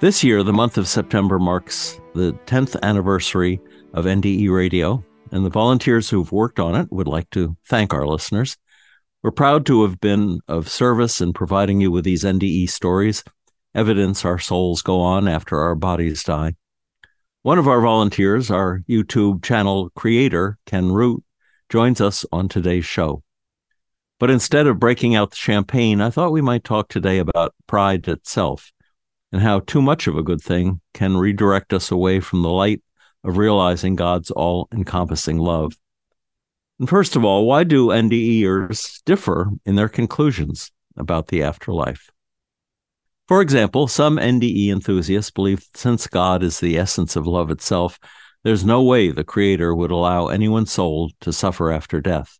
This year, the month of September marks the 10th anniversary of NDE Radio, and the volunteers who've worked on it would like to thank our listeners. We're proud to have been of service in providing you with these NDE stories, evidence our souls go on after our bodies die. One of our volunteers, our YouTube channel creator, Ken Root, joins us on today's show. But instead of breaking out the champagne, I thought we might talk today about pride itself and how too much of a good thing can redirect us away from the light of realizing God's all encompassing love. And first of all, why do NDEers differ in their conclusions about the afterlife? For example, some NDE enthusiasts believe since God is the essence of love itself, there's no way the Creator would allow anyone's soul to suffer after death.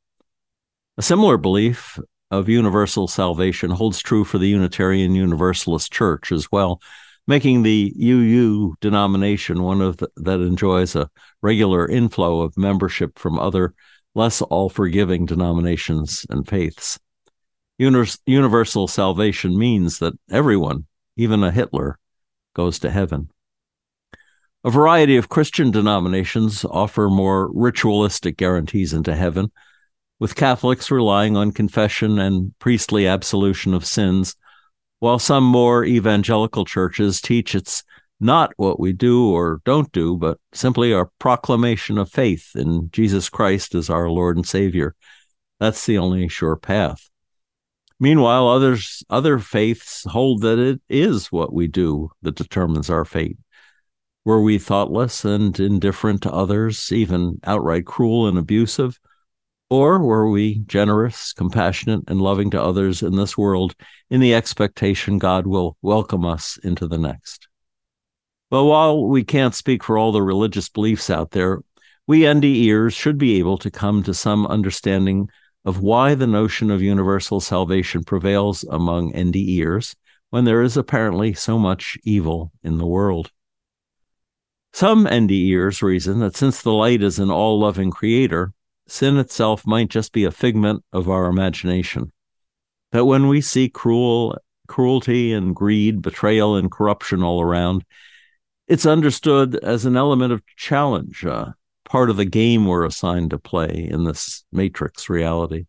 A similar belief of universal salvation holds true for the Unitarian Universalist Church as well, making the UU denomination one of the, that enjoys a regular inflow of membership from other less all-forgiving denominations and faiths. universal salvation means that everyone, even a Hitler, goes to heaven. A variety of Christian denominations offer more ritualistic guarantees into heaven, with Catholics relying on confession and priestly absolution of sins, while some more evangelical churches teach it's not what we do or don't do, but simply our proclamation of faith in Jesus Christ as our Lord and Savior. That's the only sure path. Meanwhile, others, other faiths hold that it is what we do that determines our fate. Were we thoughtless and indifferent to others, even outright cruel and abusive? Or were we generous, compassionate, and loving to others in this world in the expectation God will welcome us into the next? Well, while we can't speak for all the religious beliefs out there, we NDEers should be able to come to some understanding of why the notion of universal salvation prevails among NDEers when there is apparently so much evil in the world. Some NDEers reason that since the light is an all loving creator, sin itself might just be a figment of our imagination. That when we see cruel cruelty and greed, betrayal and corruption all around, it's understood as an element of challenge, uh, part of the game we're assigned to play in this matrix reality.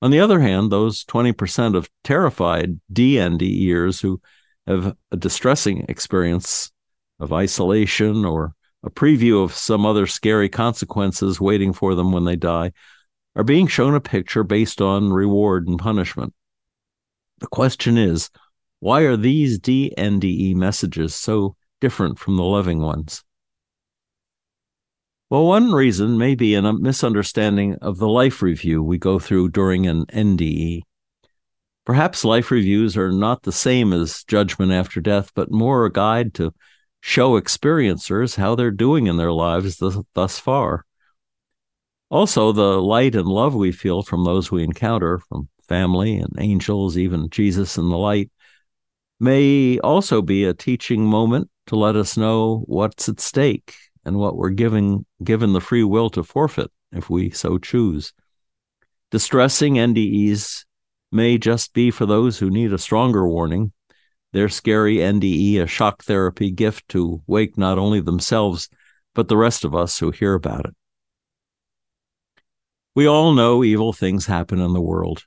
On the other hand, those 20% of terrified DNDEers who have a distressing experience of isolation or a preview of some other scary consequences waiting for them when they die, are being shown a picture based on reward and punishment. The question is, why are these DNDE messages so different from the loving ones? Well, one reason may be in a misunderstanding of the life review we go through during an NDE. Perhaps life reviews are not the same as judgment after death, but more a guide to show experiencers how they're doing in their lives th- thus far. Also, the light and love we feel from those we encounter, from family and angels, even Jesus and the light, may also be a teaching moment to let us know what's at stake and what we're giving given the free will to forfeit if we so choose. Distressing NDEs may just be for those who need a stronger warning their scary NDE a shock therapy gift to wake not only themselves, but the rest of us who hear about it. We all know evil things happen in the world.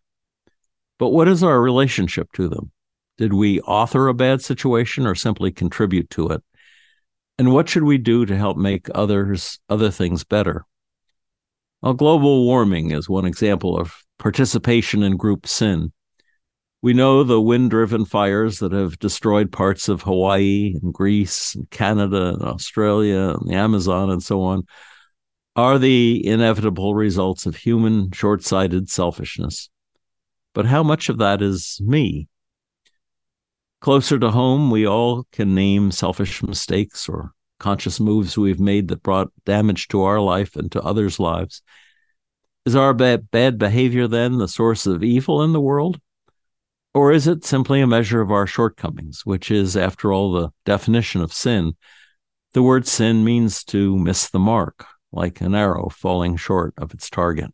But what is our relationship to them? Did we author a bad situation or simply contribute to it? And what should we do to help make others other things better? Well, global warming is one example of participation in group sin. We know the wind driven fires that have destroyed parts of Hawaii and Greece and Canada and Australia and the Amazon and so on are the inevitable results of human short sighted selfishness. But how much of that is me? Closer to home, we all can name selfish mistakes or conscious moves we've made that brought damage to our life and to others' lives. Is our bad, bad behavior then the source of evil in the world? Or is it simply a measure of our shortcomings, which is, after all, the definition of sin? The word sin means to miss the mark, like an arrow falling short of its target.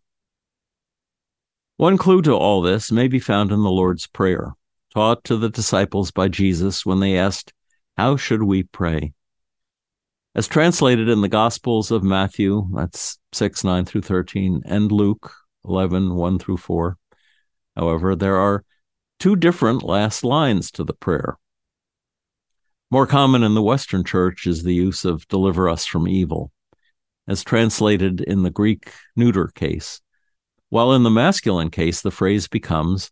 One clue to all this may be found in the Lord's Prayer, taught to the disciples by Jesus when they asked, How should we pray? As translated in the Gospels of Matthew, that's 6, 9 through 13, and Luke 11, 1 through 4. However, there are two different last lines to the prayer. More common in the Western Church is the use of deliver us from evil, as translated in the Greek neuter case, while in the masculine case, the phrase becomes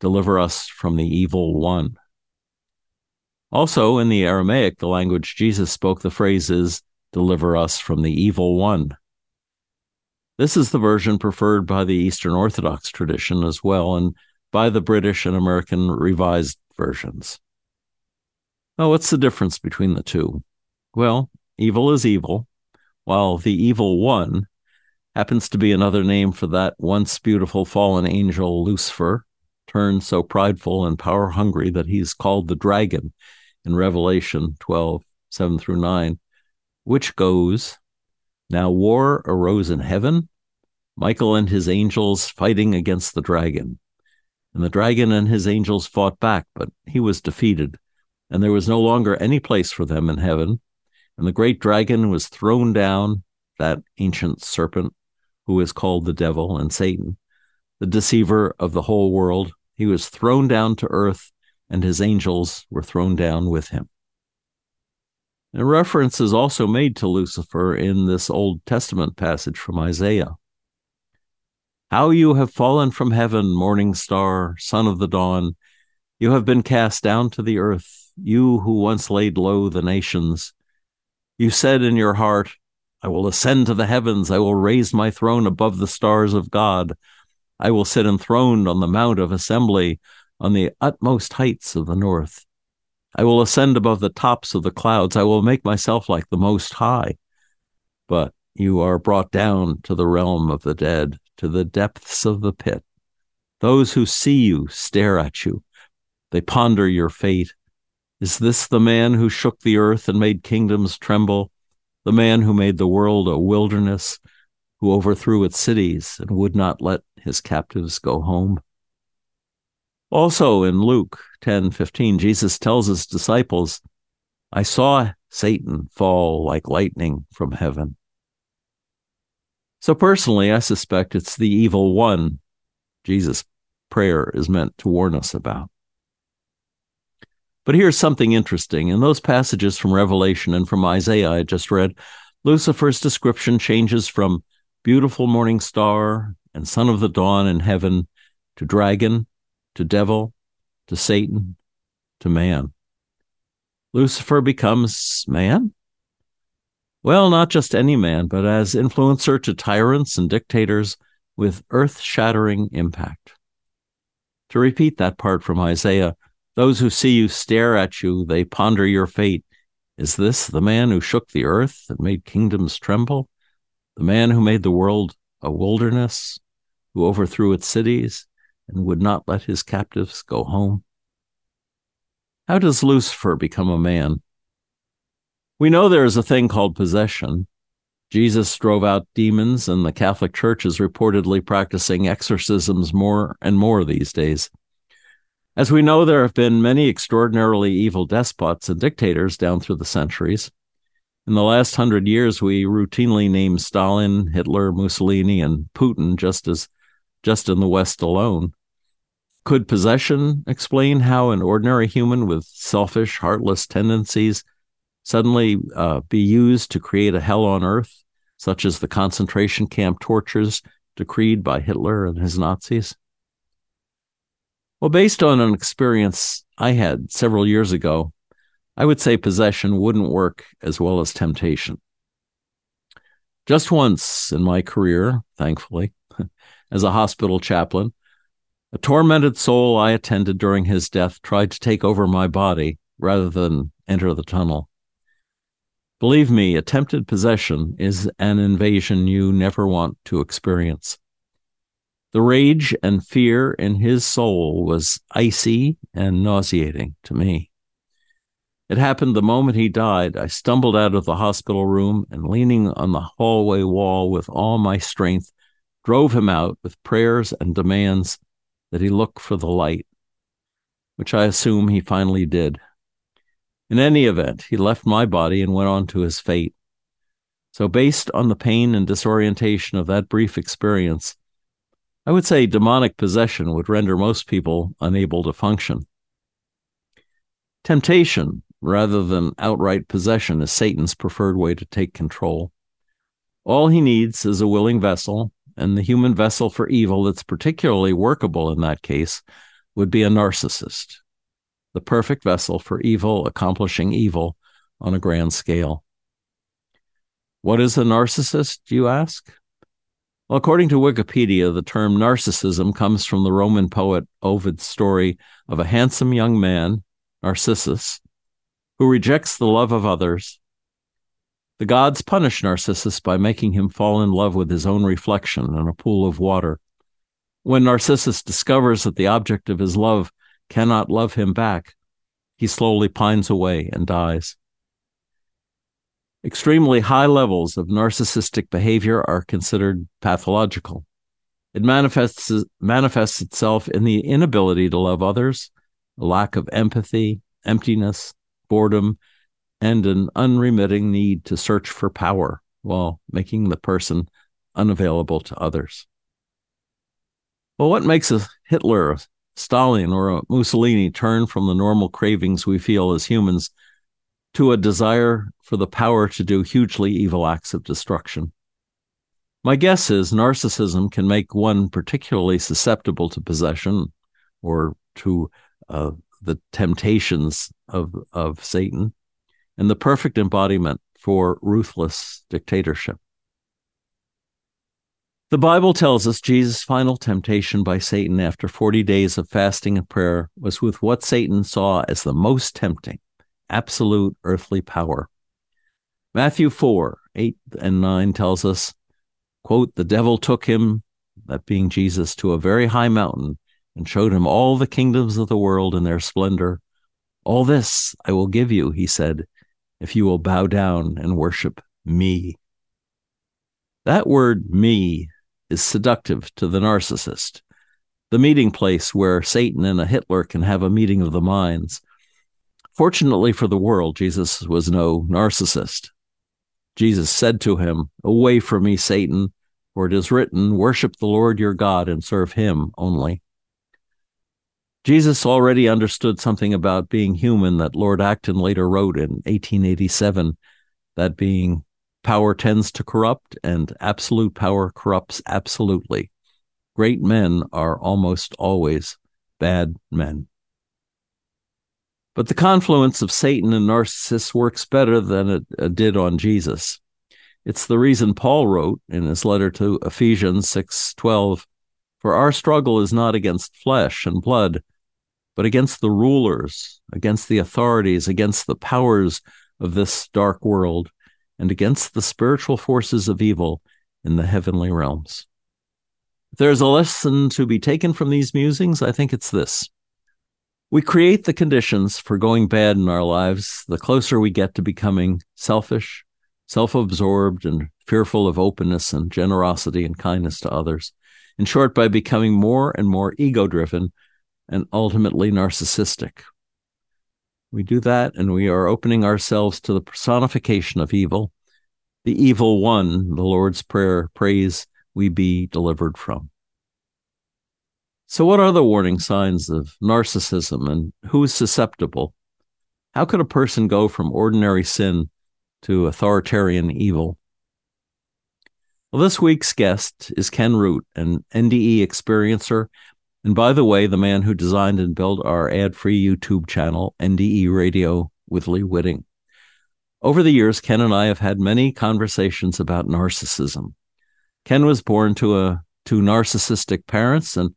deliver us from the evil one. Also, in the Aramaic, the language Jesus spoke, the phrase is, deliver us from the evil one. This is the version preferred by the Eastern Orthodox tradition as well, and by the British and American revised versions. Now, what's the difference between the two? Well, evil is evil, while the evil one happens to be another name for that once beautiful fallen angel Lucifer, turned so prideful and power hungry that he's called the dragon in Revelation 12, 7 through 9, which goes, Now war arose in heaven, Michael and his angels fighting against the dragon. And the dragon and his angels fought back, but he was defeated, and there was no longer any place for them in heaven. And the great dragon was thrown down, that ancient serpent who is called the devil and Satan, the deceiver of the whole world. He was thrown down to earth, and his angels were thrown down with him. A reference is also made to Lucifer in this Old Testament passage from Isaiah. How you have fallen from heaven, morning star, son of the dawn. You have been cast down to the earth, you who once laid low the nations. You said in your heart, I will ascend to the heavens, I will raise my throne above the stars of God. I will sit enthroned on the mount of assembly on the utmost heights of the north. I will ascend above the tops of the clouds. I will make myself like the Most High. But you are brought down to the realm of the dead, to the depths of the pit. Those who see you stare at you. They ponder your fate. Is this the man who shook the earth and made kingdoms tremble? The man who made the world a wilderness, who overthrew its cities and would not let his captives go home? Also in Luke 10:15, Jesus tells his disciples, I saw Satan fall like lightning from heaven. So personally, I suspect it's the evil one Jesus' prayer is meant to warn us about. But here's something interesting. In those passages from Revelation and from Isaiah I just read, Lucifer's description changes from beautiful morning star and son of the dawn in heaven to dragon to devil, to Satan, to man. Lucifer becomes man? Well, not just any man, but as influencer to tyrants and dictators with earth shattering impact. To repeat that part from Isaiah, those who see you stare at you, they ponder your fate. Is this the man who shook the earth and made kingdoms tremble? The man who made the world a wilderness, who overthrew its cities, and would not let his captives go home? How does Lucifer become a man? We know there is a thing called possession. Jesus drove out demons, and the Catholic Church is reportedly practicing exorcisms more and more these days. As we know, there have been many extraordinarily evil despots and dictators down through the centuries. In the last hundred years, we routinely name Stalin, Hitler, Mussolini, and Putin just as just in the West alone. Could possession explain how an ordinary human with selfish, heartless tendencies suddenly uh, be used to create a hell on earth, such as the concentration camp tortures decreed by Hitler and his Nazis? Well, based on an experience I had several years ago, I would say possession wouldn't work as well as temptation. Just once in my career, thankfully, as a hospital chaplain, a tormented soul I attended during his death tried to take over my body rather than enter the tunnel. Believe me, attempted possession is an invasion you never want to experience. The rage and fear in his soul was icy and nauseating to me. It happened the moment he died. I stumbled out of the hospital room and, leaning on the hallway wall with all my strength, drove him out with prayers and demands that he look for the light, which I assume he finally did. In any event, he left my body and went on to his fate. So, based on the pain and disorientation of that brief experience, I would say demonic possession would render most people unable to function. Temptation, rather than outright possession, is Satan's preferred way to take control. All he needs is a willing vessel, and the human vessel for evil that's particularly workable in that case would be a narcissist, the perfect vessel for evil accomplishing evil on a grand scale. What is a narcissist, you ask? Well, according to Wikipedia, the term narcissism comes from the Roman poet Ovid's story of a handsome young man, Narcissus, who rejects the love of others. The gods punish Narcissus by making him fall in love with his own reflection in a pool of water. When Narcissus discovers that the object of his love cannot love him back, he slowly pines away and dies. Extremely high levels of narcissistic behavior are considered pathological. It manifests, manifests itself in the inability to love others, a lack of empathy, emptiness, boredom, and an unremitting need to search for power while making the person unavailable to others. Well, what makes a Hitler, Stalin, or a Mussolini turn from the normal cravings we feel as humans to a desire for the power to do hugely evil acts of destruction. My guess is narcissism can make one particularly susceptible to possession or to uh, the temptations of, of Satan and the perfect embodiment for ruthless dictatorship. The Bible tells us Jesus' final temptation by Satan after 40 days of fasting and prayer was with what Satan saw as the most tempting absolute earthly power. Matthew 4 8 and 9 tells us, quote, The devil took him, that being Jesus, to a very high mountain and showed him all the kingdoms of the world and their splendor. All this I will give you, he said, if you will bow down and worship me. That word me is seductive to the narcissist, the meeting place where Satan and a Hitler can have a meeting of the minds Fortunately for the world, Jesus was no narcissist. Jesus said to him, Away from me, Satan, for it is written, Worship the Lord your God and serve him only. Jesus already understood something about being human that Lord Acton later wrote in 1887 that being power tends to corrupt and absolute power corrupts absolutely. Great men are almost always bad men. But the confluence of Satan and Narcissus works better than it, it uh, did on Jesus. It's the reason Paul wrote in his letter to Ephesians 6:12, "For our struggle is not against flesh and blood, but against the rulers, against the authorities, against the powers of this dark world, and against the spiritual forces of evil in the heavenly realms." If there's a lesson to be taken from these musings, I think it's this. We create the conditions for going bad in our lives the closer we get to becoming selfish, self absorbed, and fearful of openness and generosity and kindness to others. In short, by becoming more and more ego driven and ultimately narcissistic. We do that and we are opening ourselves to the personification of evil, the evil one, the Lord's Prayer prays we be delivered from. So, what are the warning signs of narcissism and who is susceptible? How could a person go from ordinary sin to authoritarian evil? Well, this week's guest is Ken Root, an NDE experiencer, and by the way, the man who designed and built our ad free YouTube channel, NDE Radio with Lee Witting. Over the years, Ken and I have had many conversations about narcissism. Ken was born to a to narcissistic parents and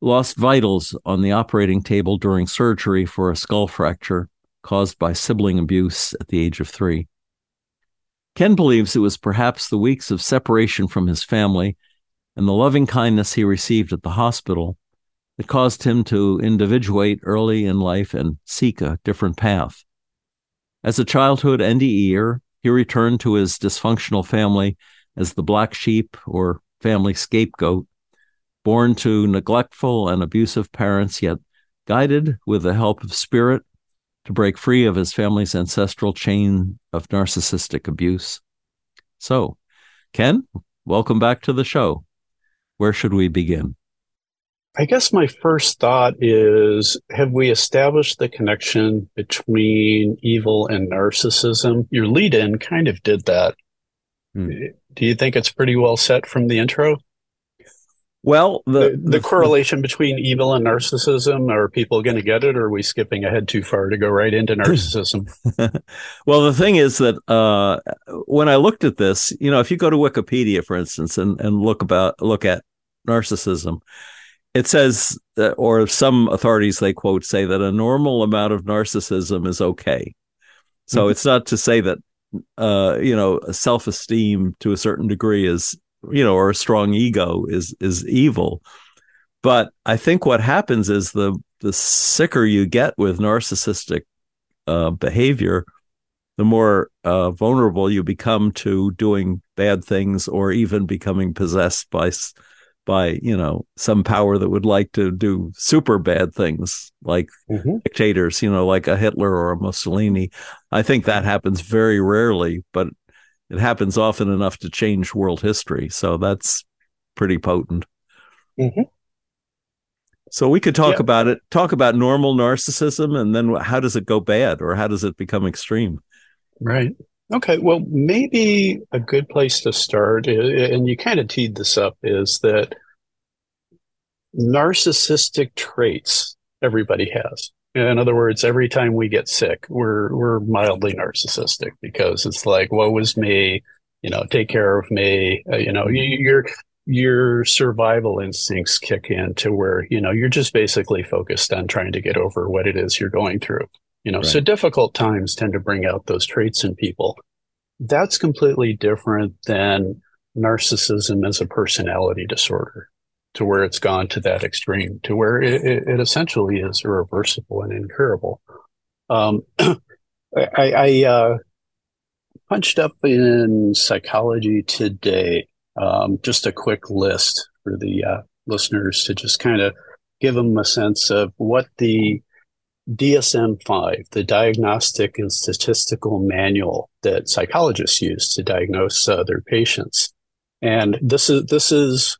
lost vitals on the operating table during surgery for a skull fracture caused by sibling abuse at the age of three. Ken believes it was perhaps the weeks of separation from his family and the loving kindness he received at the hospital that caused him to individuate early in life and seek a different path. As a childhood NDEer, he returned to his dysfunctional family as the black sheep or family scapegoat, born to neglectful and abusive parents, yet guided with the help of spirit to break free of his family's ancestral chain of narcissistic abuse. So, Ken, welcome back to the show. Where should we begin? I guess my first thought is have we established the connection between evil and narcissism? Your lead in kind of did that. Hmm. Do you think it's pretty well set from the intro? Well, the, the, the, the correlation between evil and narcissism, are people going to get it, or are we skipping ahead too far to go right into narcissism? well, the thing is that uh, when I looked at this, you know, if you go to Wikipedia, for instance, and, and look about look at narcissism, it says, that, or some authorities they quote say that a normal amount of narcissism is okay. So mm-hmm. it's not to say that uh, you know self esteem to a certain degree is you know, or a strong ego is is evil. But I think what happens is the the sicker you get with narcissistic uh, behavior, the more uh, vulnerable you become to doing bad things or even becoming possessed by by you know some power that would like to do super bad things like mm-hmm. dictators you know like a hitler or a mussolini i think that happens very rarely but it happens often enough to change world history. So that's pretty potent. Mm-hmm. So we could talk about it, talk about normal narcissism, and then how does it go bad or how does it become extreme? Right. Okay. Well, maybe a good place to start, and you kind of teed this up, is that narcissistic traits everybody has. In other words, every time we get sick, we're we're mildly narcissistic because it's like, "Woe was me," you know, take care of me. Uh, you know, your your survival instincts kick in to where you know you're just basically focused on trying to get over what it is you're going through. You know, right. so difficult times tend to bring out those traits in people. That's completely different than narcissism as a personality disorder to where it's gone to that extreme, to where it, it, it essentially is irreversible and incurable. Um, I, I uh, punched up in psychology today um, just a quick list for the uh, listeners to just kind of give them a sense of what the DSM 5, the Diagnostic and Statistical Manual that psychologists use to diagnose uh, their patients. And this is this is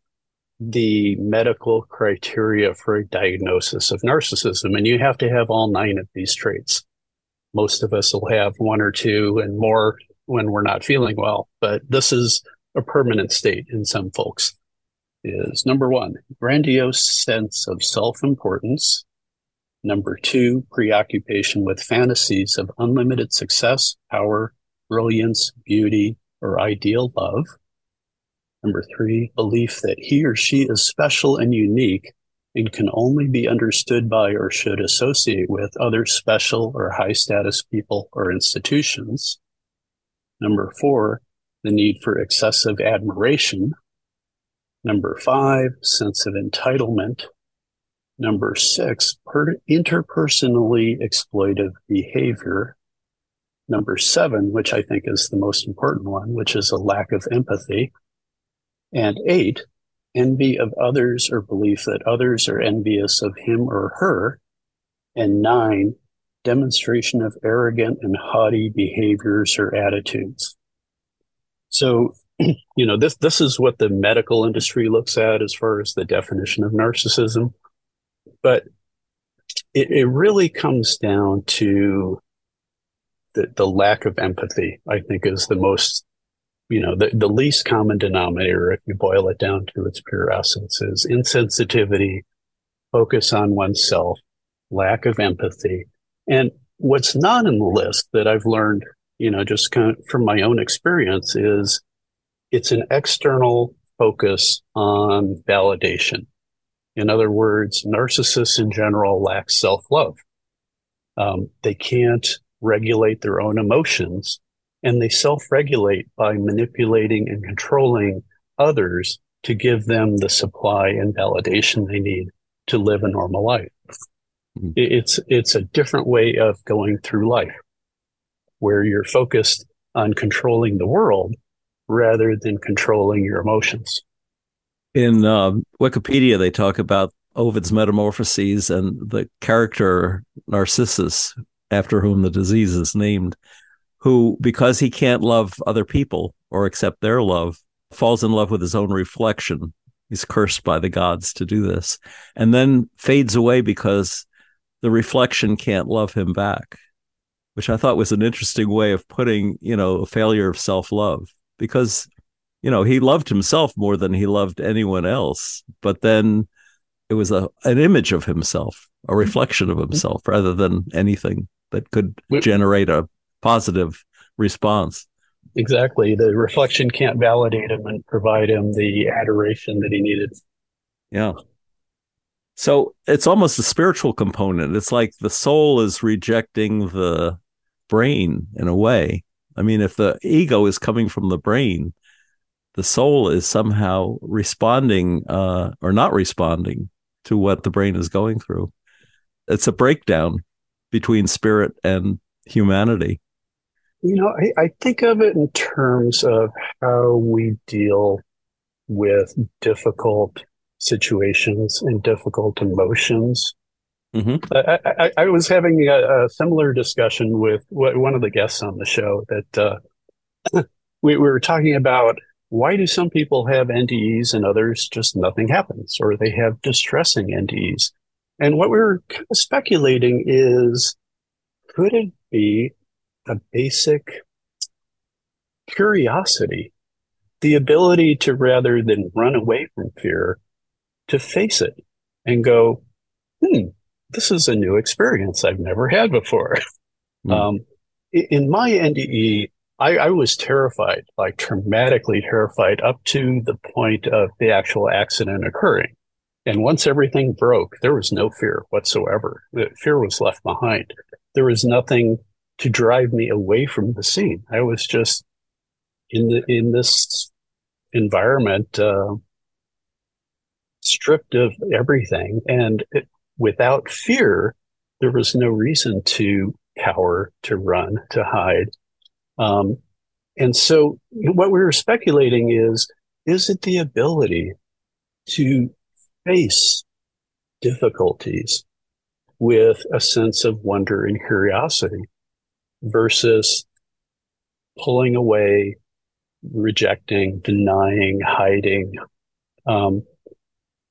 the medical criteria for a diagnosis of narcissism. And you have to have all nine of these traits. Most of us will have one or two and more when we're not feeling well, but this is a permanent state in some folks. Is number one, grandiose sense of self importance. Number two, preoccupation with fantasies of unlimited success, power, brilliance, beauty, or ideal love. Number three, belief that he or she is special and unique and can only be understood by or should associate with other special or high status people or institutions. Number four, the need for excessive admiration. Number five, sense of entitlement. Number six, per- interpersonally exploitive behavior. Number seven, which I think is the most important one, which is a lack of empathy. And eight, envy of others or belief that others are envious of him or her. And nine, demonstration of arrogant and haughty behaviors or attitudes. So, you know, this, this is what the medical industry looks at as far as the definition of narcissism. But it, it really comes down to the, the lack of empathy, I think is the most you know, the, the least common denominator, if you boil it down to its pure essence, is insensitivity, focus on oneself, lack of empathy. And what's not in the list that I've learned, you know, just kind of from my own experience is it's an external focus on validation. In other words, narcissists in general lack self love. Um, they can't regulate their own emotions and they self regulate by manipulating and controlling others to give them the supply and validation they need to live a normal life. Mm-hmm. It's, it's a different way of going through life where you're focused on controlling the world rather than controlling your emotions. In uh, Wikipedia, they talk about Ovid's Metamorphoses and the character Narcissus, after whom the disease is named, who, because he can't love other people or accept their love, falls in love with his own reflection. He's cursed by the gods to do this, and then fades away because the reflection can't love him back, which I thought was an interesting way of putting, you know, a failure of self love because, you know, he loved himself more than he loved anyone else. But then it was a, an image of himself, a mm-hmm. reflection of himself rather than anything that could generate a positive response. Exactly. The reflection can't validate him and provide him the adoration that he needed. Yeah. So it's almost a spiritual component. It's like the soul is rejecting the brain in a way. I mean, if the ego is coming from the brain, the soul is somehow responding uh, or not responding to what the brain is going through. It's a breakdown between spirit and humanity. You know, I, I think of it in terms of how we deal with difficult situations and difficult emotions. Mm-hmm. I, I, I, was having a, a, similar discussion with one of the guests on the show that uh, we, we, were talking about why do some people have NDEs and others just nothing happens, or they have distressing NDEs? And what we were kind of speculating is could it be a basic curiosity, the ability to rather than run away from fear, to face it and go, hmm, this is a new experience I've never had before. Mm. Um, in my NDE, I, I, was terrified, like traumatically terrified up to the point of the actual accident occurring. And once everything broke, there was no fear whatsoever. The fear was left behind. There was nothing to drive me away from the scene. I was just in the in this environment, uh, stripped of everything, and it, without fear, there was no reason to cower, to run, to hide. Um, and so, what we were speculating is: is it the ability to face difficulties with a sense of wonder and curiosity? Versus pulling away, rejecting, denying, hiding. Um,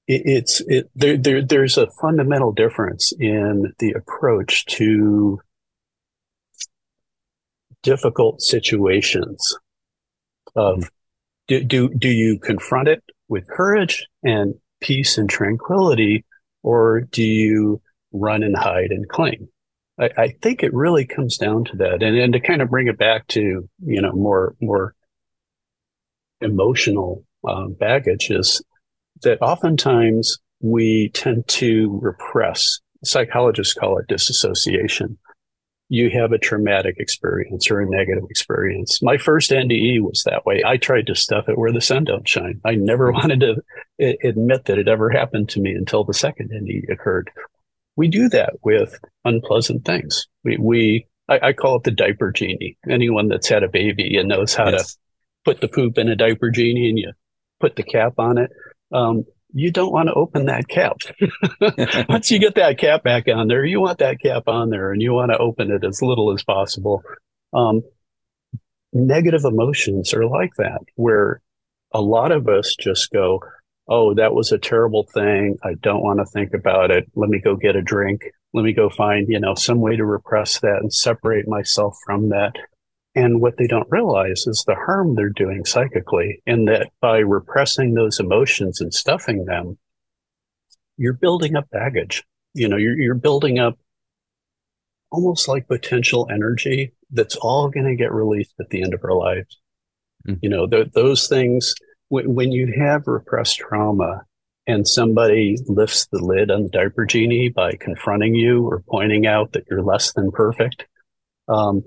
it, it's it there, there there's a fundamental difference in the approach to difficult situations of do, do do you confront it with courage and peace and tranquility or do you run and hide and cling I, I, think it really comes down to that, and and to kind of bring it back to you know more more emotional um, baggage is that oftentimes we tend to repress. Psychologists call it disassociation. You have a traumatic experience or a negative experience. My first NDE was that way. I tried to stuff it where the sun don't shine. I never wanted to admit that it ever happened to me until the second NDE occurred we do that with unpleasant things. We, we I, I, call it the diaper genie. Anyone that's had a baby and knows how yes. to put the poop in a diaper genie and you put the cap on it. Um, you don't want to open that cap. Once you get that cap back on there, you want that cap on there and you want to open it as little as possible. Um, negative emotions are like that, where a lot of us just go, oh, that was a terrible thing. I don't want to think about it. Let me go get a drink. Let me go find, you know, some way to repress that and separate myself from that. And what they don't realize is the harm they're doing psychically in that by repressing those emotions and stuffing them, you're building up baggage. You know, you're, you're building up almost like potential energy that's all going to get released at the end of our lives. Mm-hmm. You know, th- those things, when you have repressed trauma and somebody lifts the lid on the diaper genie by confronting you or pointing out that you're less than perfect, um,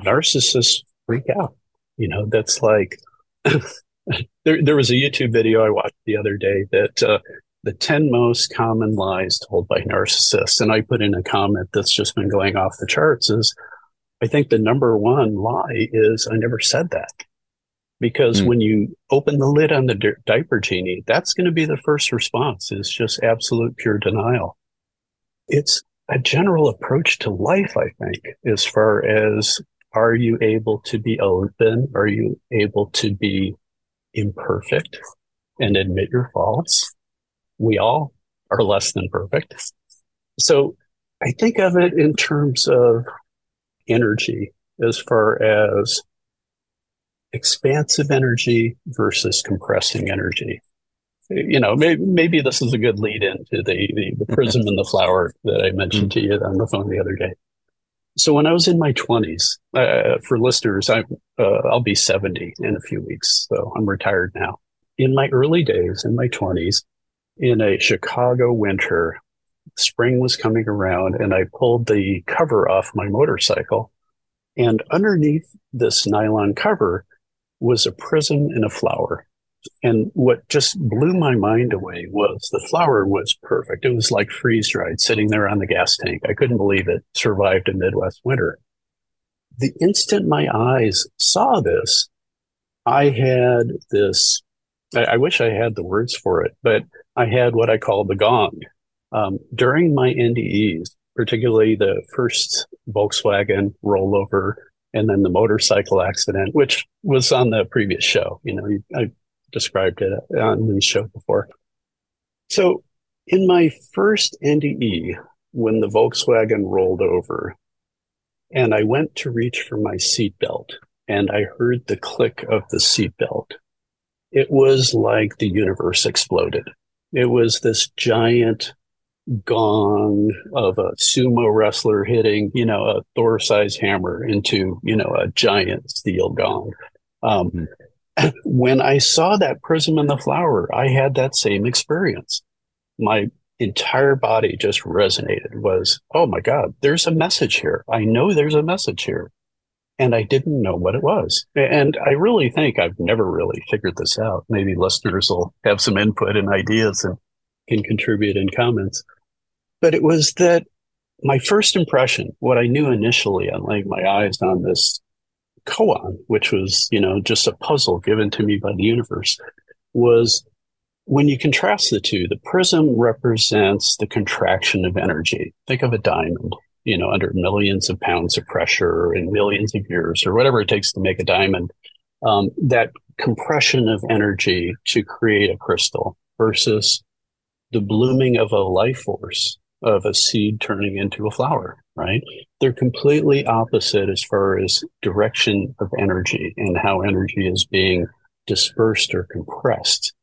narcissists freak out. You know, that's like there, there was a YouTube video I watched the other day that uh, the 10 most common lies told by narcissists. And I put in a comment that's just been going off the charts is I think the number one lie is I never said that. Because mm. when you open the lid on the di- diaper genie, that's going to be the first response is just absolute pure denial. It's a general approach to life, I think, as far as are you able to be open? Are you able to be imperfect and admit your faults? We all are less than perfect. So I think of it in terms of energy as far as expansive energy versus compressing energy. You know, maybe, maybe this is a good lead into the, the, the prism and the flower that I mentioned to you on the phone the other day. So when I was in my 20s, uh, for listeners, I, uh, I'll be 70 in a few weeks. So I'm retired now. In my early days, in my 20s, in a Chicago winter, spring was coming around and I pulled the cover off my motorcycle. And underneath this nylon cover was a prism and a flower. And what just blew my mind away was the flower was perfect. It was like freeze dried sitting there on the gas tank. I couldn't believe it survived a Midwest winter. The instant my eyes saw this, I had this. I, I wish I had the words for it, but I had what I call the gong. Um, during my NDEs, particularly the first Volkswagen rollover and then the motorcycle accident, which was on the previous show. You know, I described it on the show before. So, in my first NDE, when the Volkswagen rolled over, and I went to reach for my seatbelt, and I heard the click of the seatbelt, it was like the universe exploded. It was this giant gong of a sumo wrestler hitting, you know, a Thor sized hammer into, you know, a giant steel gong. Um, mm-hmm when I saw that prism in the flower, I had that same experience. My entire body just resonated was, oh my God, there's a message here. I know there's a message here. And I didn't know what it was. And I really think I've never really figured this out. Maybe listeners will have some input and ideas and can contribute in comments. But it was that my first impression, what I knew initially on laying my eyes on this koan, which was, you know, just a puzzle given to me by the universe, was when you contrast the two, the prism represents the contraction of energy. Think of a diamond, you know, under millions of pounds of pressure and millions of years or whatever it takes to make a diamond. Um, that compression of energy to create a crystal versus the blooming of a life force of a seed turning into a flower, right? They're completely opposite as far as direction of energy and how energy is being dispersed or compressed.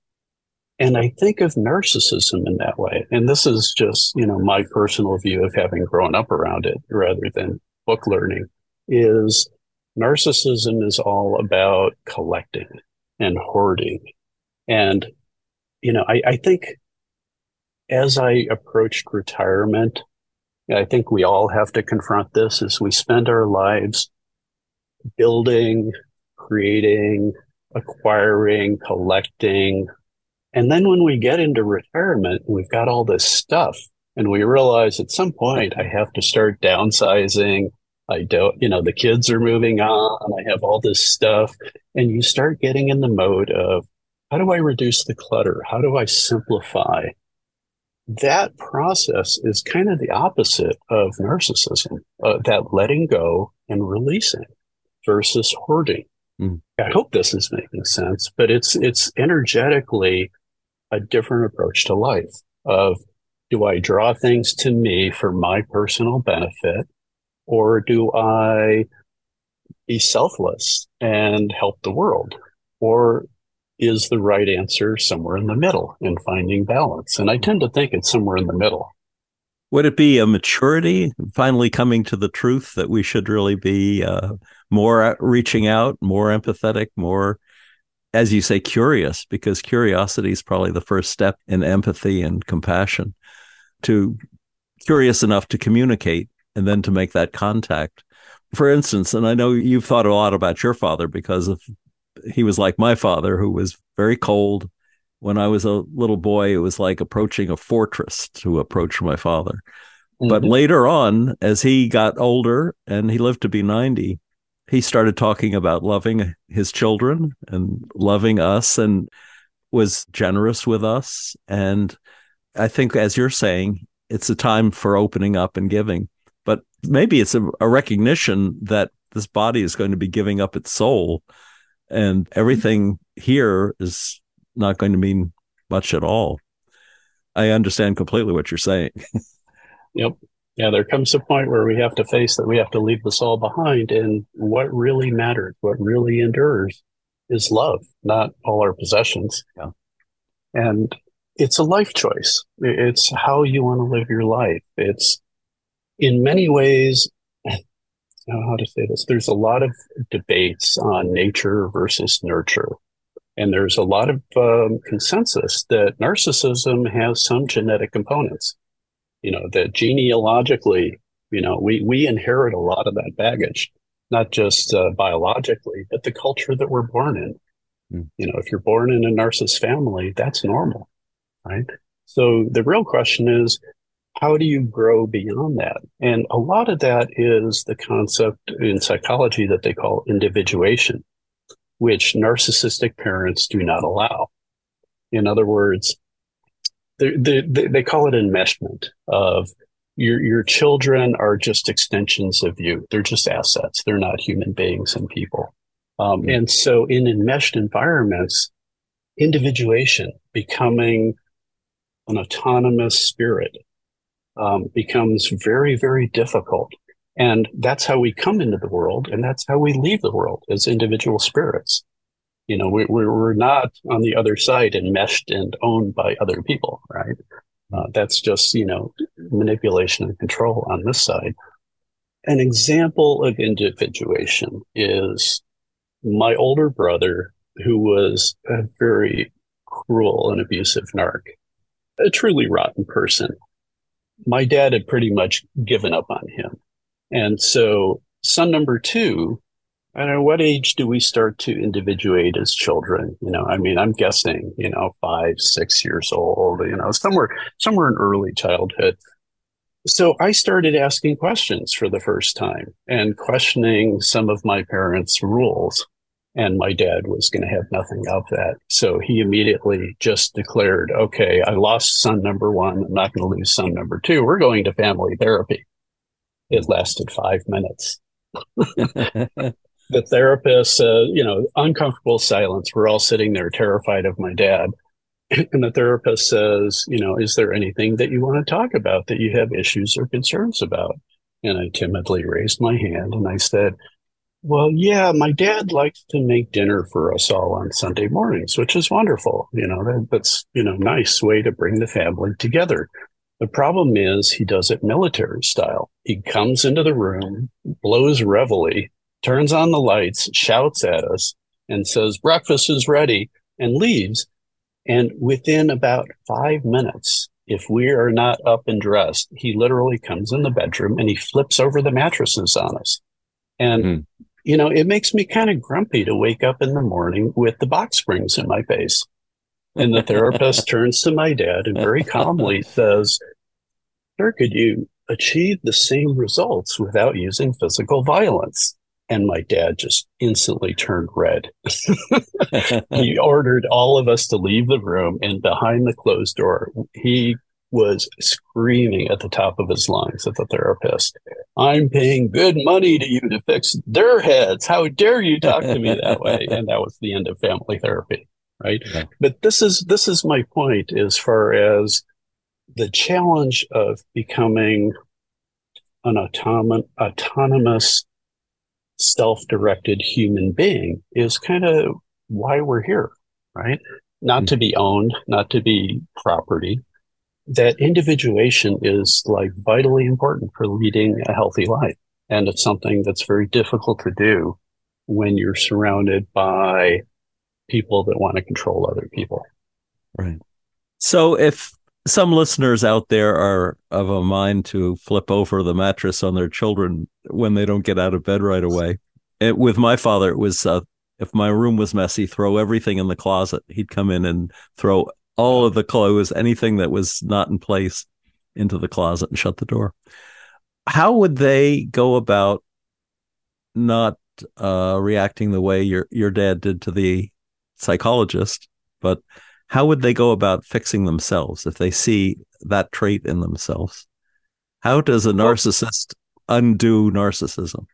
And I think of narcissism in that way. And this is just, you know, my personal view of having grown up around it rather than book learning is narcissism is all about collecting and hoarding. And, you know, I, I think as I approached retirement, I think we all have to confront this as we spend our lives building, creating, acquiring, collecting. And then when we get into retirement, we've got all this stuff and we realize at some point I have to start downsizing. I don't, you know, the kids are moving on. I have all this stuff and you start getting in the mode of how do I reduce the clutter? How do I simplify? That process is kind of the opposite of narcissism, uh, that letting go and releasing versus hoarding. Mm. I hope this is making sense, but it's it's energetically a different approach to life of do I draw things to me for my personal benefit or do I be selfless and help the world? Or is the right answer somewhere in the middle in finding balance. And I tend to think it's somewhere in the middle. Would it be a maturity, finally coming to the truth that we should really be uh, more reaching out, more empathetic, more, as you say, curious? Because curiosity is probably the first step in empathy and compassion. To curious enough to communicate and then to make that contact for instance, and I know you've thought a lot about your father because of he was like my father, who was very cold. When I was a little boy, it was like approaching a fortress to approach my father. Mm-hmm. But later on, as he got older and he lived to be 90, he started talking about loving his children and loving us and was generous with us. And I think, as you're saying, it's a time for opening up and giving. But maybe it's a, a recognition that this body is going to be giving up its soul and mm-hmm. everything here is not going to mean much at all. I understand completely what you're saying. yep. Yeah, there comes a point where we have to face that we have to leave this all behind. And what really matters, what really endures, is love, not all our possessions. Yeah. And it's a life choice. It's how you want to live your life. It's in many ways how to say this. There's a lot of debates on nature versus nurture. And there's a lot of um, consensus that narcissism has some genetic components. You know, that genealogically, you know, we, we inherit a lot of that baggage, not just uh, biologically, but the culture that we're born in. Mm. You know, if you're born in a narcissist family, that's normal, right? So the real question is, how do you grow beyond that? And a lot of that is the concept in psychology that they call individuation, which narcissistic parents do not allow. In other words, they, they, they call it enmeshment of your, your children are just extensions of you. They're just assets. They're not human beings and people. Um, mm-hmm. And so in enmeshed environments, individuation, becoming an autonomous spirit, um, becomes very, very difficult. And that's how we come into the world, and that's how we leave the world as individual spirits. You know, we, we're not on the other side enmeshed and owned by other people, right? Uh, that's just, you know, manipulation and control on this side. An example of individuation is my older brother, who was a very cruel and abusive narc, a truly rotten person my dad had pretty much given up on him. And so son number two, I don't know what age do we start to individuate as children? You know, I mean, I'm guessing, you know, five, six years old, you know, somewhere, somewhere in early childhood. So I started asking questions for the first time and questioning some of my parents' rules. And my dad was going to have nothing of that. So he immediately just declared, okay, I lost son number one. I'm not going to lose son number two. We're going to family therapy. It lasted five minutes. the therapist, uh, you know, uncomfortable silence. We're all sitting there terrified of my dad. And the therapist says, you know, is there anything that you want to talk about that you have issues or concerns about? And I timidly raised my hand and I said, well, yeah, my dad likes to make dinner for us all on Sunday mornings, which is wonderful. You know, that, that's, you know, nice way to bring the family together. The problem is he does it military style. He comes into the room, blows reveille, turns on the lights, shouts at us and says, breakfast is ready and leaves. And within about five minutes, if we are not up and dressed, he literally comes in the bedroom and he flips over the mattresses on us. And mm you know, it makes me kind of grumpy to wake up in the morning with the box springs in my face. And the therapist turns to my dad and very calmly says, Sir, could you achieve the same results without using physical violence? And my dad just instantly turned red. he ordered all of us to leave the room, and behind the closed door, he was screaming at the top of his lungs at the therapist. I'm paying good money to you to fix their heads. How dare you talk to me that way? And that was the end of family therapy. Right. Yeah. But this is, this is my point as far as the challenge of becoming an autonomous, autonomous, self-directed human being is kind of why we're here, right? Not mm-hmm. to be owned, not to be property, that individuation is like vitally important for leading a healthy life. And it's something that's very difficult to do when you're surrounded by people that want to control other people. Right. So if some listeners out there are of a mind to flip over the mattress on their children when they don't get out of bed right away. It, with my father, it was uh, if my room was messy, throw everything in the closet. He'd come in and throw all of the clothes, anything that was not in place, into the closet and shut the door. How would they go about not uh, reacting the way your your dad did to the psychologist, but how would they go about fixing themselves if they see that trait in themselves? How does a narcissist undo narcissism?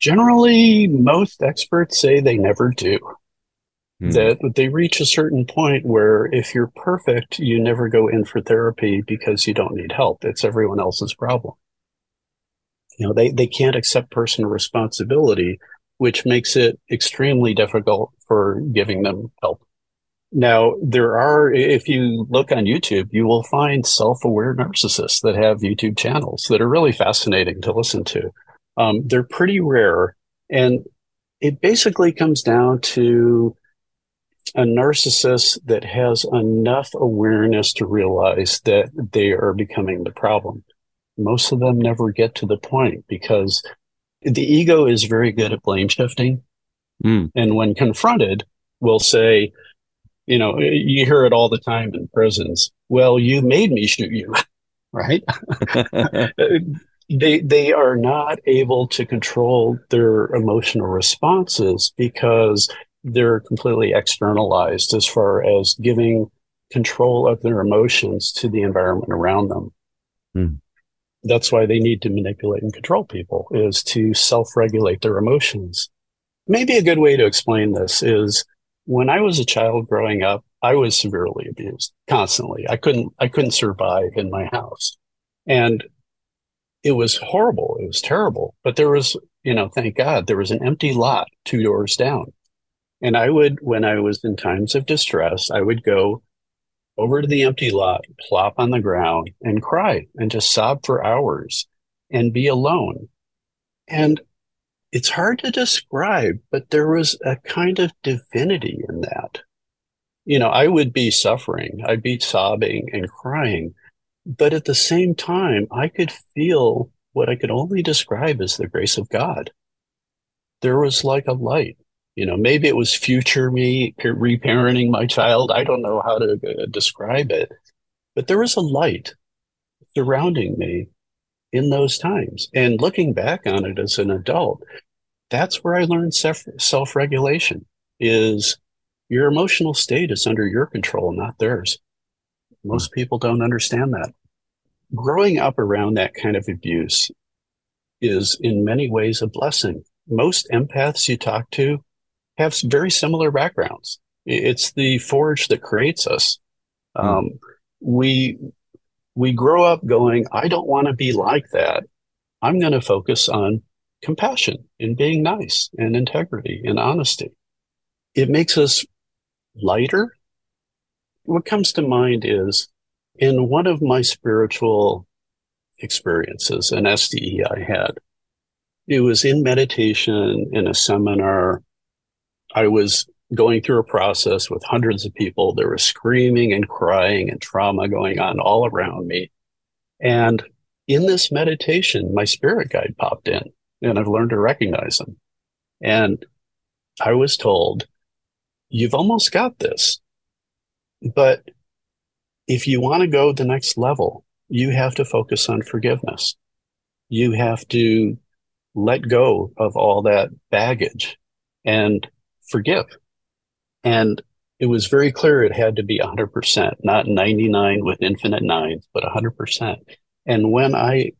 Generally, most experts say they never do. Hmm. That they reach a certain point where if you're perfect, you never go in for therapy because you don't need help. It's everyone else's problem. You know, they, they can't accept personal responsibility, which makes it extremely difficult for giving them help. Now, there are, if you look on YouTube, you will find self aware narcissists that have YouTube channels that are really fascinating to listen to. Um, they're pretty rare. And it basically comes down to a narcissist that has enough awareness to realize that they are becoming the problem. Most of them never get to the point because the ego is very good at blame shifting. Mm. And when confronted, will say, you know, you hear it all the time in prisons. Well, you made me shoot you, right? they they are not able to control their emotional responses because they're completely externalized as far as giving control of their emotions to the environment around them. Mm. That's why they need to manipulate and control people is to self-regulate their emotions. Maybe a good way to explain this is when I was a child growing up, I was severely abused constantly. I couldn't, I couldn't survive in my house. And it was horrible. It was terrible. But there was, you know, thank God there was an empty lot two doors down. And I would, when I was in times of distress, I would go over to the empty lot, plop on the ground and cry and just sob for hours and be alone. And it's hard to describe, but there was a kind of divinity in that. You know, I would be suffering, I'd be sobbing and crying, but at the same time, I could feel what I could only describe as the grace of God. There was like a light. You know, maybe it was future me reparenting my child. I don't know how to uh, describe it, but there was a light surrounding me in those times. And looking back on it as an adult, that's where I learned self regulation is your emotional state is under your control, not theirs. Most people don't understand that. Growing up around that kind of abuse is in many ways a blessing. Most empaths you talk to have very similar backgrounds. It's the forge that creates us. Mm. Um, we we grow up going, I don't want to be like that. I'm going to focus on compassion and being nice and integrity and honesty. It makes us lighter. What comes to mind is in one of my spiritual experiences, an SDE I had, it was in meditation in a seminar. I was going through a process with hundreds of people. There was screaming and crying and trauma going on all around me. And in this meditation, my spirit guide popped in and I've learned to recognize them. And I was told, you've almost got this, but if you want to go the next level, you have to focus on forgiveness. You have to let go of all that baggage and forgive. And it was very clear it had to be 100%, not 99 with infinite nines, but 100%. And when I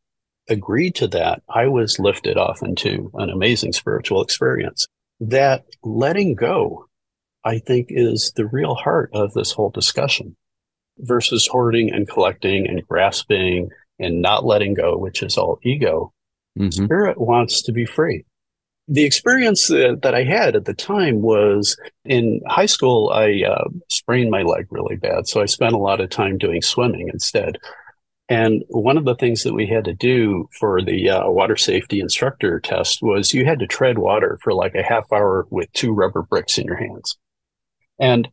agreed to that, I was lifted off into an amazing spiritual experience. That letting go, I think, is the real heart of this whole discussion versus hoarding and collecting and grasping and not letting go, which is all ego. Mm-hmm. Spirit wants to be free. The experience that, that, I had at the time was in high school, I uh, sprained my leg really bad. So I spent a lot of time doing swimming instead. And one of the things that we had to do for the uh, water safety instructor test was you had to tread water for like a half hour with two rubber bricks in your hands. And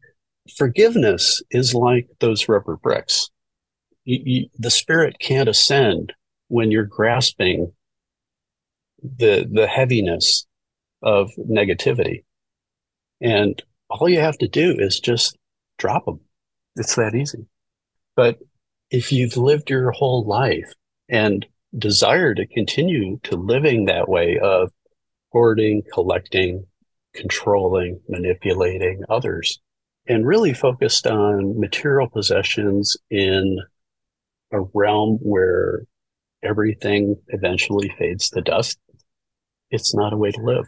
forgiveness is like those rubber bricks. You, you, the spirit can't ascend when you're grasping the the heaviness of negativity, and all you have to do is just drop them. It's that easy. But if you've lived your whole life and desire to continue to living that way of hoarding, collecting, controlling, manipulating others, and really focused on material possessions in a realm where everything eventually fades to dust, it's not a way to live.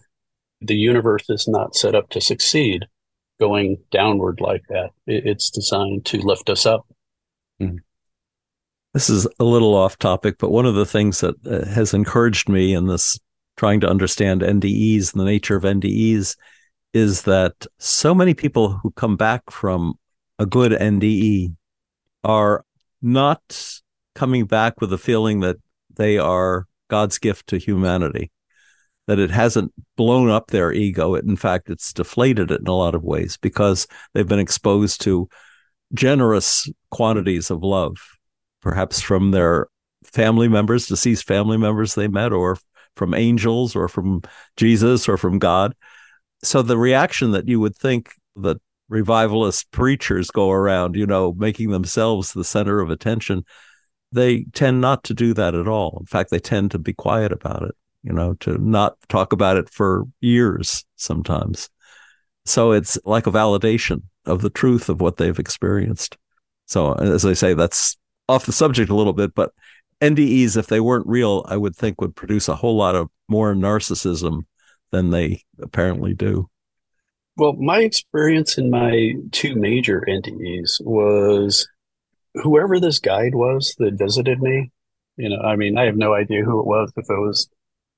The universe is not set up to succeed going downward like that. It's designed to lift us up. Mm. This is a little off topic, but one of the things that uh, has encouraged me in this trying to understand NDEs and the nature of NDEs is that so many people who come back from a good NDE are not coming back with a feeling that they are God's gift to humanity, that it hasn't blown up their ego. It, in fact, it's deflated it in a lot of ways because they've been exposed to generous quantities of love, perhaps from their family members, deceased family members they met, or from angels, or from Jesus, or from God. So the reaction that you would think that revivalist preachers go around, you know, making themselves the center of attention, they tend not to do that at all. In fact, they tend to be quiet about it, you know, to not talk about it for years sometimes. So it's like a validation of the truth of what they've experienced. So, as I say, that's off the subject a little bit, but NDEs, if they weren't real, I would think would produce a whole lot of more narcissism than they apparently do. Well, my experience in my two major NDEs was whoever this guide was that visited me, you know, I mean, I have no idea who it was, if it was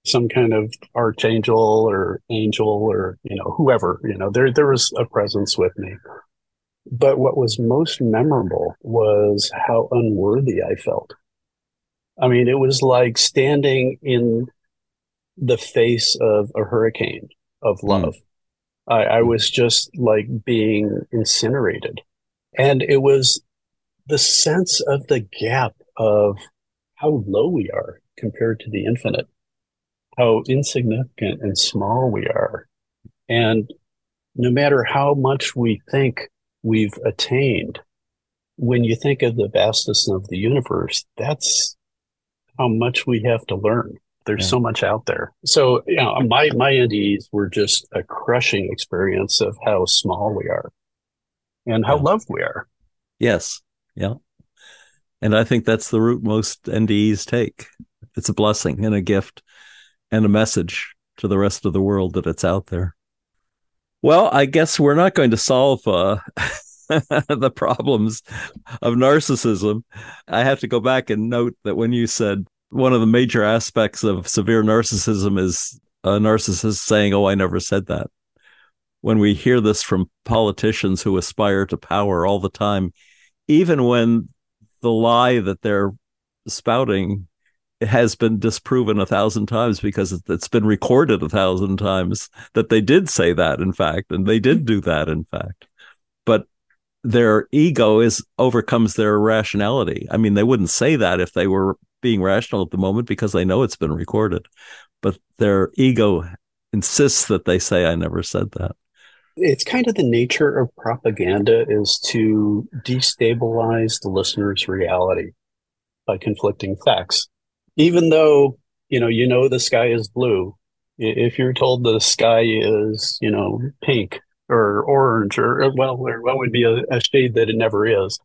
some kind of archangel or angel or, you know, whoever, you know, there, there was a presence with me. But what was most memorable was how unworthy I felt. I mean, it was like standing in the face of a hurricane of hmm. love. Mm. I, I was just like being incinerated. And it was the sense of the gap of how low we are compared to the infinite, how insignificant and small we are. And no matter how much we think we've attained, when you think of the vastness of the universe, that's how much we have to learn. There's yeah. so much out there. So, you know, my, my NDEs were just a crushing experience of how small we are and how yeah. loved we are. Yes. Yeah. And I think that's the route most NDEs take. It's a blessing and a gift and a message to the rest of the world that it's out there. Well, I guess we're not going to solve uh, the problems of narcissism. I have to go back and note that when you said one of the major aspects of severe narcissism is a narcissist saying, Oh, I never said that. When we hear this from politicians who aspire to power all the time, even when the lie that they're spouting has been disproven a thousand times because it's been recorded a thousand times that they did say that, in fact, and they did do that, in fact. But their ego is overcomes their rationality. I mean, they wouldn't say that if they were being rational at the moment because they know it's been recorded, but their ego insists that they say, I never said that. It's kind of the nature of propaganda is to destabilize the listener's reality by conflicting facts. Even though, you know, you know the sky is blue, if you're told the sky is, you know, pink or orange or well, or what would be a, a shade that it never is,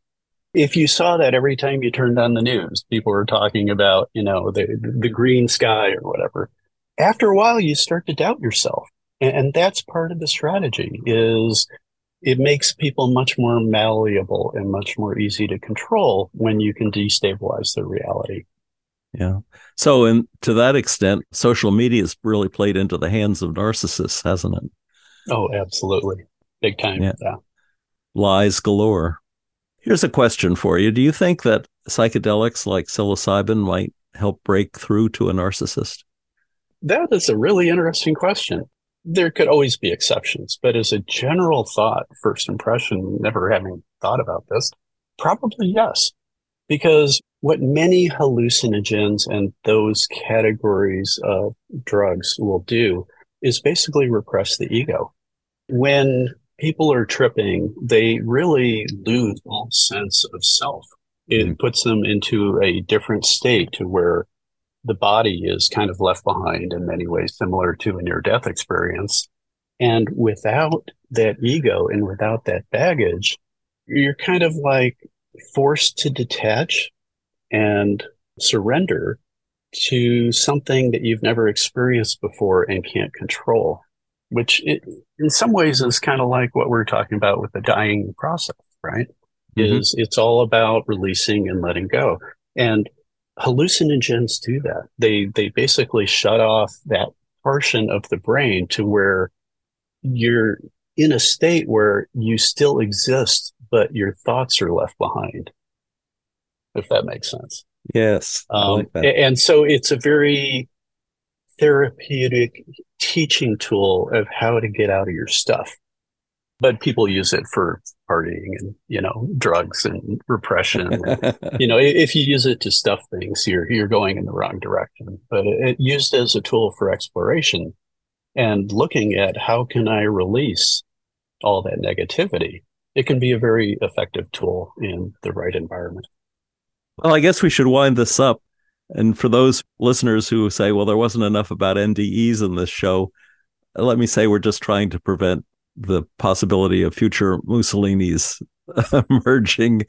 if you saw that every time you turned on the news, people were talking about, you know, the, the green sky or whatever. After a while, you start to doubt yourself. And, and that's part of the strategy is it makes people much more malleable and much more easy to control when you can destabilize their reality. Yeah. So, and to that extent, social media has really played into the hands of narcissists, hasn't it? Oh, absolutely. Big time. Yeah. yeah. Lies galore. Here's a question for you. Do you think that psychedelics like psilocybin might help break through to a narcissist? That is a really interesting question. there could always be exceptions, but as a general thought, first impression, never having thought about this, probably yes. Because what many hallucinogens and those categories of drugs will do is basically repress the ego. When people are tripping, they really lose all sense of self. It mm-hmm. puts them into a different state to where the body is kind of left behind in many ways, similar to a near death experience. And without that ego and without that baggage, you're kind of like forced to detach and surrender to something that you've never experienced before and can't control, which it, in some ways is kind of like what we're talking about with the dying process, right? Mm-hmm. Is it's all about releasing and letting go. And hallucinogens do that. They they basically shut off that portion of the brain to where you're in a state where you still exist, but your thoughts are left behind. If that makes sense. Yes. Um, like and so it's a very therapeutic teaching tool of how to get out of your stuff but people use it for partying and you know drugs and repression. you know, if you use it to stuff things, you're you're going in the wrong direction. But it, it used as a tool for exploration and looking at how can I release all that negativity. It can be a very effective tool in the right environment. Well, I guess we should wind this up. And for those listeners who say, well, there wasn't enough about NDEs in this show, let me say we're just trying to prevent the possibility of future Mussolinis emerging.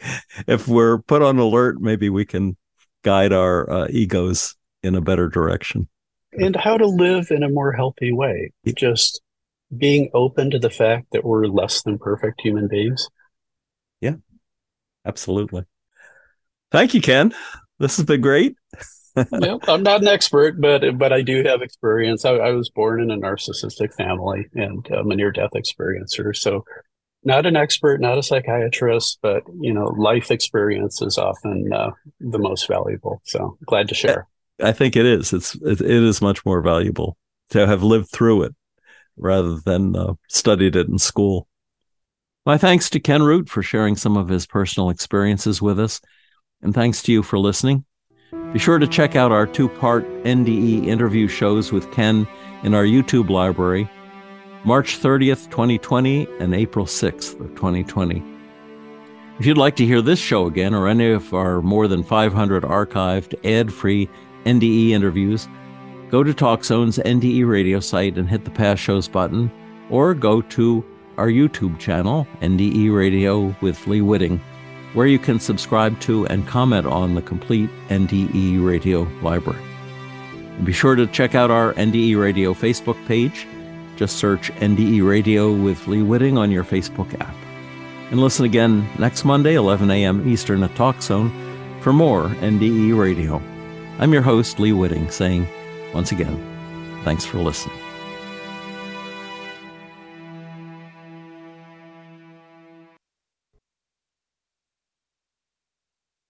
If we're put on alert, maybe we can guide our uh, egos in a better direction. And how to live in a more healthy way. Just being open to the fact that we're less than perfect human beings. Yeah, absolutely. Thank you, Ken. This has been great I'm not an expert, but but I do have experience. I, I was born in a narcissistic family and I'm a near death experiencer. So, not an expert, not a psychiatrist, but you know, life experience is often uh, the most valuable. So, glad to share. I think it is. It's it, it is much more valuable to have lived through it rather than uh, studied it in school. My thanks to Ken Root for sharing some of his personal experiences with us, and thanks to you for listening. Be sure to check out our two part NDE interview shows with Ken in our YouTube library, March 30th, 2020, and April 6th of 2020. If you'd like to hear this show again or any of our more than 500 archived ad free NDE interviews, go to TalkZone's NDE radio site and hit the past shows button, or go to our YouTube channel, NDE Radio with Lee Witting where you can subscribe to and comment on the complete NDE Radio library. And be sure to check out our NDE Radio Facebook page. Just search NDE Radio with Lee Witting on your Facebook app. And listen again next Monday, 11 a.m. Eastern at TalkZone for more NDE Radio. I'm your host, Lee Witting, saying once again, thanks for listening.